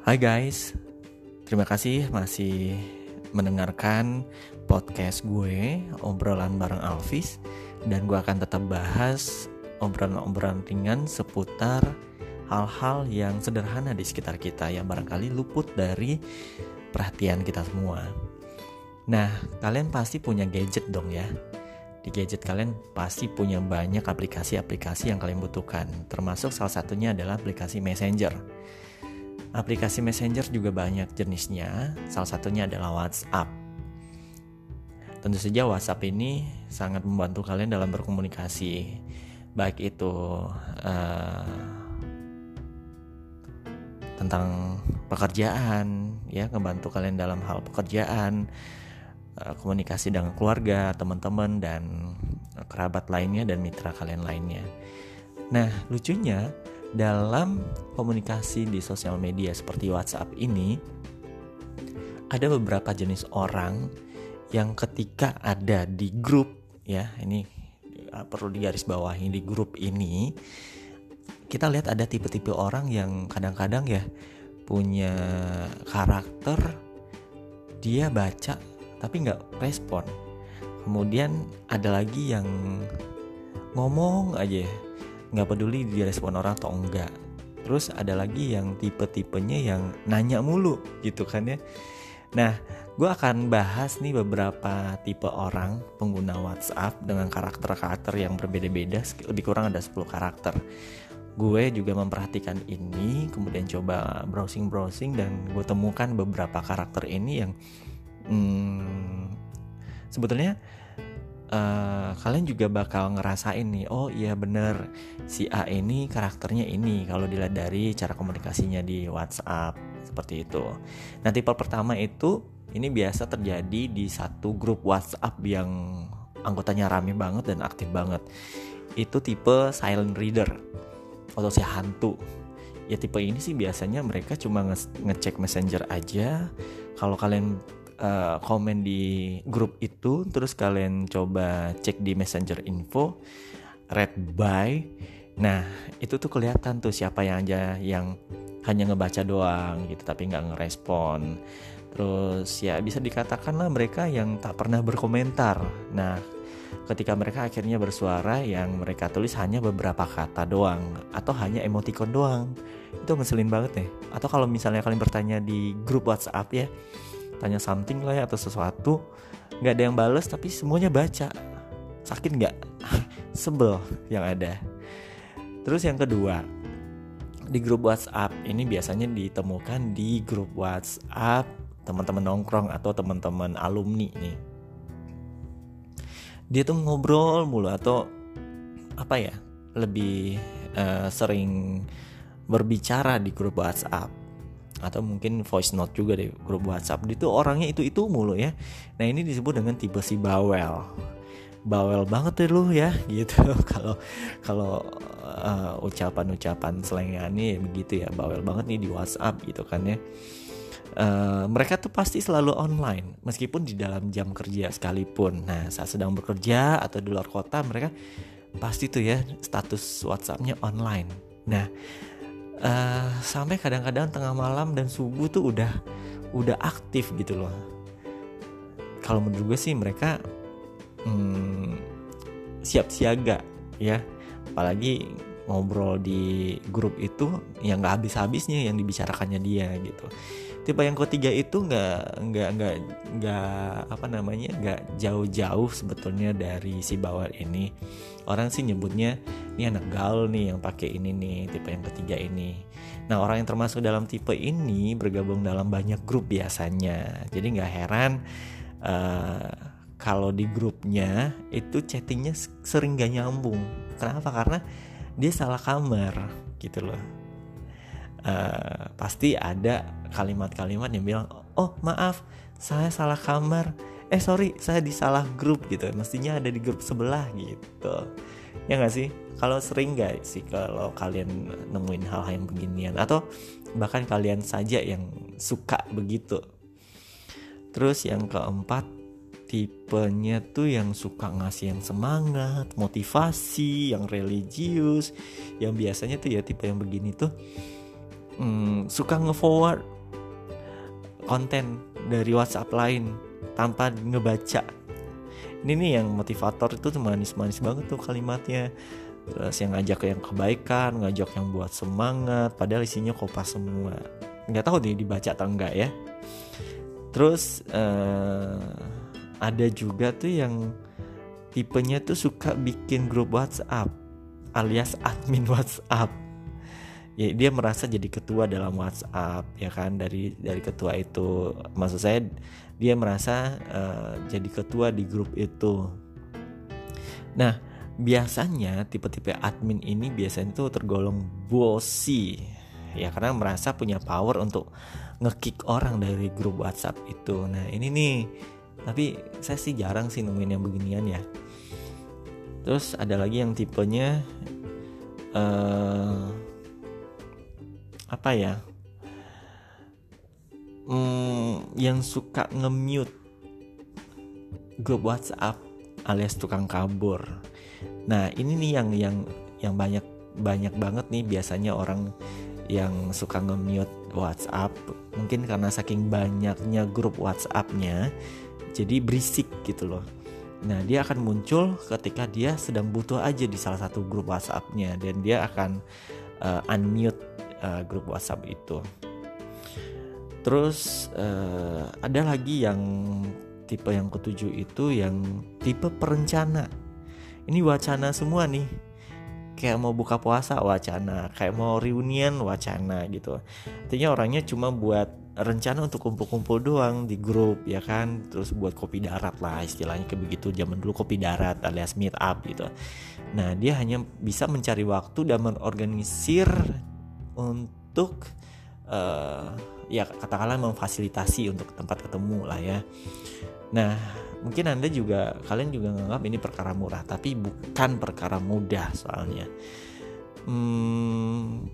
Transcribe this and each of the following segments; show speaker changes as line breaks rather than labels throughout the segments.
Hai guys, terima kasih masih mendengarkan podcast gue obrolan bareng Alvis dan gue akan tetap bahas obrolan-obrolan ringan seputar hal-hal yang sederhana di sekitar kita yang barangkali luput dari perhatian kita semua. Nah, kalian pasti punya gadget dong ya. Di gadget kalian pasti punya banyak aplikasi-aplikasi yang kalian butuhkan, termasuk salah satunya adalah aplikasi Messenger. Aplikasi Messenger juga banyak jenisnya, salah satunya adalah WhatsApp. Tentu saja WhatsApp ini sangat membantu kalian dalam berkomunikasi, baik itu uh, tentang pekerjaan, ya ngebantu kalian dalam hal pekerjaan, Eh, komunikasi dengan keluarga, teman-teman dan kerabat lainnya dan mitra kalian lainnya. Nah, lucunya dalam komunikasi di sosial media seperti WhatsApp ini ada beberapa jenis orang yang ketika ada di grup ya, ini eh, perlu digarisbawahi di grup ini kita lihat ada tipe-tipe orang yang kadang-kadang ya punya karakter dia baca tapi nggak respon. Kemudian ada lagi yang ngomong aja nggak peduli dia respon orang atau enggak. Terus ada lagi yang tipe-tipenya yang nanya mulu gitu kan ya. Nah gue akan bahas nih beberapa tipe orang pengguna WhatsApp dengan karakter-karakter yang berbeda-beda lebih kurang ada 10 karakter. Gue juga memperhatikan ini kemudian coba browsing-browsing dan gue temukan beberapa karakter ini yang hmm, sebetulnya uh, kalian juga bakal ngerasain nih oh iya bener si A ini karakternya ini kalau dilihat dari cara komunikasinya di WhatsApp seperti itu. Nah tipe pertama itu ini biasa terjadi di satu grup WhatsApp yang anggotanya rame banget dan aktif banget. Itu tipe silent reader atau si hantu. Ya tipe ini sih biasanya mereka cuma nge ngecek messenger aja. Kalau kalian uh, komen di grup itu terus kalian coba cek di messenger info red by. Nah itu tuh kelihatan tuh siapa yang aja yang hanya ngebaca doang gitu tapi nggak ngerespon. Terus ya bisa dikatakan lah mereka yang tak pernah berkomentar. Nah ketika mereka akhirnya bersuara yang mereka tulis hanya beberapa kata doang atau hanya emoticon doang. Itu ngeselin banget nih atau kalau misalnya kalian bertanya di grup WhatsApp ya tanya something lah ya atau sesuatu nggak ada yang bales tapi semuanya baca. Sakit nggak? Sebel yang ada. Terus yang kedua di grup WhatsApp ini biasanya ditemukan di grup WhatsApp teman-teman nongkrong atau teman-teman alumni nih. Dia tuh ngobrol mulu atau apa ya lebih uh, sering berbicara di grup WhatsApp atau mungkin voice note juga deh grup WhatsApp. Itu orangnya itu itu mulu ya. Nah ini disebut dengan tipe si bawel. Bawel banget deh lu ya gitu. Kalau kalau uh, ucapan-ucapan selengannya ya begitu ya. Bawel banget nih di WhatsApp gitu kan ya. Uh, mereka tuh pasti selalu online meskipun di dalam jam kerja sekalipun. Nah saat sedang bekerja atau di luar kota mereka pasti tuh ya status WhatsAppnya online. Nah uh, sampai kadang-kadang tengah malam dan subuh tuh udah udah aktif gitu loh. Kalau menurut gue sih mereka hmm, siap siaga ya. Apalagi ngobrol di grup itu yang nggak habis-habisnya yang dibicarakannya dia gitu tipe yang ketiga itu nggak nggak nggak nggak apa namanya nggak jauh-jauh sebetulnya dari si bawal ini. Orang sih nyebutnya ini anak gaul nih yang pakai ini nih tipe yang ketiga ini. Nah orang yang termasuk dalam tipe ini bergabung dalam banyak grup biasanya. Jadi nggak heran uh, kalau di grupnya itu chattingnya sering gak nyambung. Kenapa? Karena dia salah kamar gitu loh uh, pasti ada kalimat-kalimat yang bilang oh maaf saya salah kamar. Eh sorry saya di salah grup gitu. Mestinya ada di grup sebelah gitu. Ya nggak sih? Kalau sering gak sih kalau kalian nemuin hal, hal yang beginian? Atau bahkan kalian saja yang suka begitu? Terus yang keempat tipenya tuh yang suka ngasih yang semangat, motivasi, yang religius, yang biasanya tuh ya tipe yang begini tuh hmm, suka nge-forward konten dari WhatsApp lain tanpa ngebaca. Ini nih yang motivator itu manis-manis banget tuh kalimatnya. Terus yang ngajak yang kebaikan ngajak yang buat semangat padahal isinya kopas semua. Nggak tahu nih dibaca atau enggak ya. Terus uh, ada juga tuh yang tipenya tuh suka bikin grup WhatsApp alias admin WhatsApp ya dia merasa jadi ketua dalam WhatsApp ya kan dari dari ketua itu. Maksud saya dia merasa uh, jadi ketua di grup itu. Nah biasanya tipe-tipe admin ini biasanya itu tergolong bossy ya karena merasa punya power untuk ngekick orang dari grup WhatsApp itu. Nah ini nih tapi saya sih jarang sih nemuin yang beginian ya. Terus ada lagi yang tipenya uh, apa ya hmm, yang suka nge-mute grup WhatsApp alias tukang kabur. Nah ini nih yang yang yang banyak banyak banget nih biasanya orang yang suka nge-mute WhatsApp mungkin karena saking banyaknya grup WhatsAppnya jadi berisik gitu loh. Nah dia akan muncul ketika dia sedang butuh aja di salah satu grup WhatsAppnya dan dia akan uh, unmute uh, grup WhatsApp itu. Terus uh, ada lagi yang tipe yang ketujuh itu yang tipe perencana. Ini wacana semua nih. Kayak mau buka puasa wacana, kayak mau reunian wacana gitu. Artinya orangnya cuma buat rencana untuk kumpul-kumpul doang di grup ya kan terus buat kopi darat lah istilahnya kayak begitu zaman dulu kopi darat alias meet up gitu nah dia hanya bisa mencari waktu dan mengorganisir untuk uh, ya katakanlah memfasilitasi untuk tempat ketemu lah ya. Nah, mungkin Anda juga kalian juga menganggap ini perkara murah, tapi bukan perkara mudah soalnya. Hmm,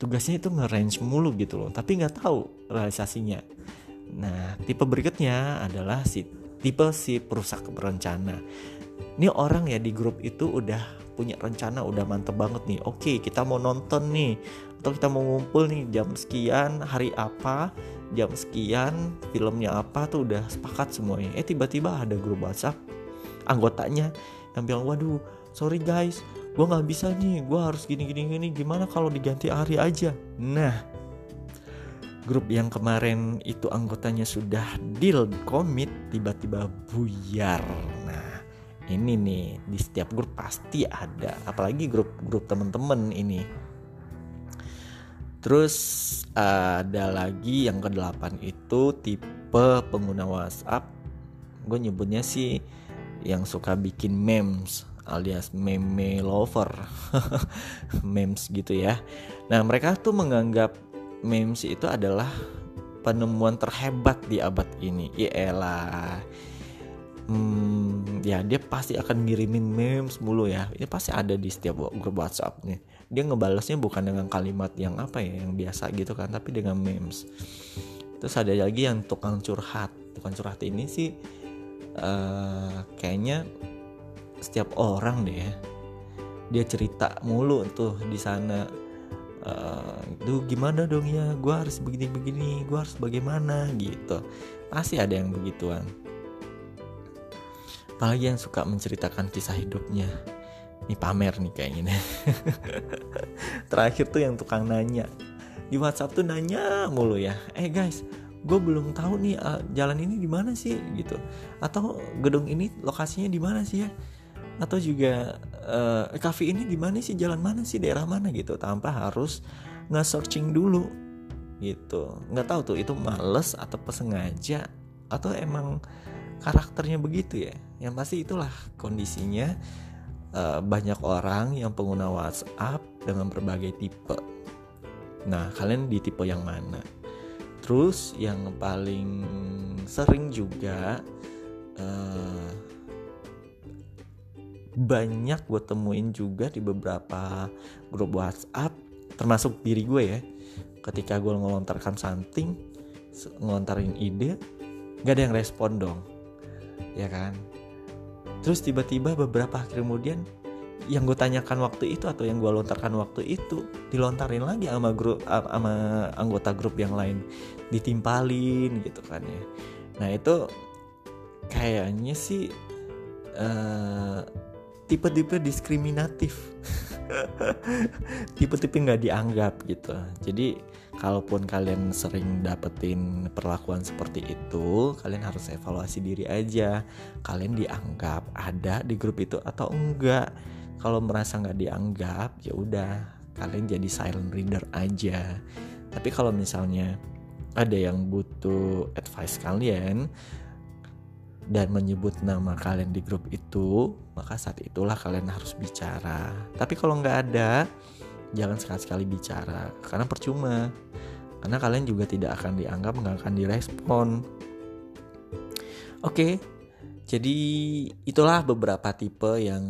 tugasnya itu nge-range mulu gitu loh, tapi nggak tahu realisasinya. Nah, tipe berikutnya adalah si tipe si perusak berencana. Ini orang ya di grup itu udah punya rencana udah mantep banget nih. Oke kita mau nonton nih. Atau kita mau ngumpul nih jam sekian hari apa jam sekian filmnya apa tuh udah sepakat semuanya. Eh tiba-tiba ada grup WhatsApp anggotanya yang bilang waduh sorry guys gue nggak bisa nih gue harus gini gini gini gimana kalau diganti hari aja? Nah grup yang kemarin itu anggotanya sudah deal komit tiba-tiba buyar ini nih di setiap grup pasti ada. Apalagi grup-grup temen-temen ini. Terus ada lagi yang ke-8 itu tipe pengguna WhatsApp. Gue nyebutnya sih yang suka bikin memes alias meme lover. Memes gitu ya. Nah mereka tuh menganggap memes itu adalah penemuan terhebat di abad ini. Ya elah hmm, ya dia pasti akan ngirimin memes mulu ya. Ini pasti ada di setiap grup WhatsApp nih dia ngebalasnya bukan dengan kalimat yang apa ya yang biasa gitu kan tapi dengan memes. Terus ada lagi yang tukang curhat. Tukang curhat ini sih uh, kayaknya setiap orang deh ya. Dia cerita mulu tuh di sana uh, duh gimana dong ya? Gue harus begini begini gue harus bagaimana? Gitu. Pasti ada yang begituan apalagi yang suka menceritakan kisah hidupnya. Ini pamer nih kayak gini terakhir tuh yang tukang nanya. Di WhatsApp tuh nanya mulu ya. Eh guys gue belum tahu nih uh, jalan ini di mana sih gitu. Atau gedung ini lokasinya di mana sih ya? Atau juga uh, cafe ini di mana sih jalan mana sih daerah mana gitu. Tanpa harus nge-searching dulu gitu. Nggak tahu tuh itu males atau pesengaja? Atau emang karakternya begitu ya. Yang pasti itulah kondisinya uh, banyak orang yang pengguna WhatsApp dengan berbagai tipe. Nah kalian di tipe yang mana? Terus yang paling sering juga uh, banyak gue temuin juga di beberapa grup WhatsApp termasuk diri gue ya. Ketika gue ngelontarkan something ngelontarin ide gak ada yang respon dong ya kan? Terus tiba-tiba beberapa hari kemudian yang gue tanyakan waktu itu atau yang gue lontarkan waktu itu dilontarin lagi sama grup sama anggota grup yang lain. Ditimpalin gitu kan ya. Nah itu kayaknya sih uh, tipe-tipe diskriminatif tipe-tipe nggak dianggap gitu. Jadi kalaupun kalian sering dapetin perlakuan seperti itu kalian harus evaluasi diri aja. Kalian dianggap ada di grup itu atau enggak. Kalau merasa nggak dianggap ya udah kalian jadi silent reader aja. Tapi kalau misalnya ada yang butuh advice kalian dan menyebut nama kalian di grup itu, maka saat itulah kalian harus bicara. Tapi kalau nggak ada, jangan sekali-sekali bicara, karena percuma. Karena kalian juga tidak akan dianggap, nggak akan direspon. Oke, jadi itulah beberapa tipe yang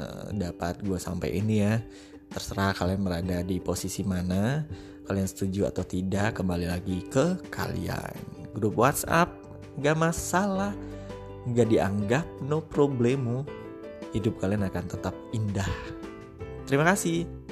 uh, dapat gue sampai ini ya. Terserah kalian berada di posisi mana, kalian setuju atau tidak, kembali lagi ke kalian. Grup WhatsApp gak masalah. Gak dianggap no problemo hidup kalian akan tetap indah. Terima kasih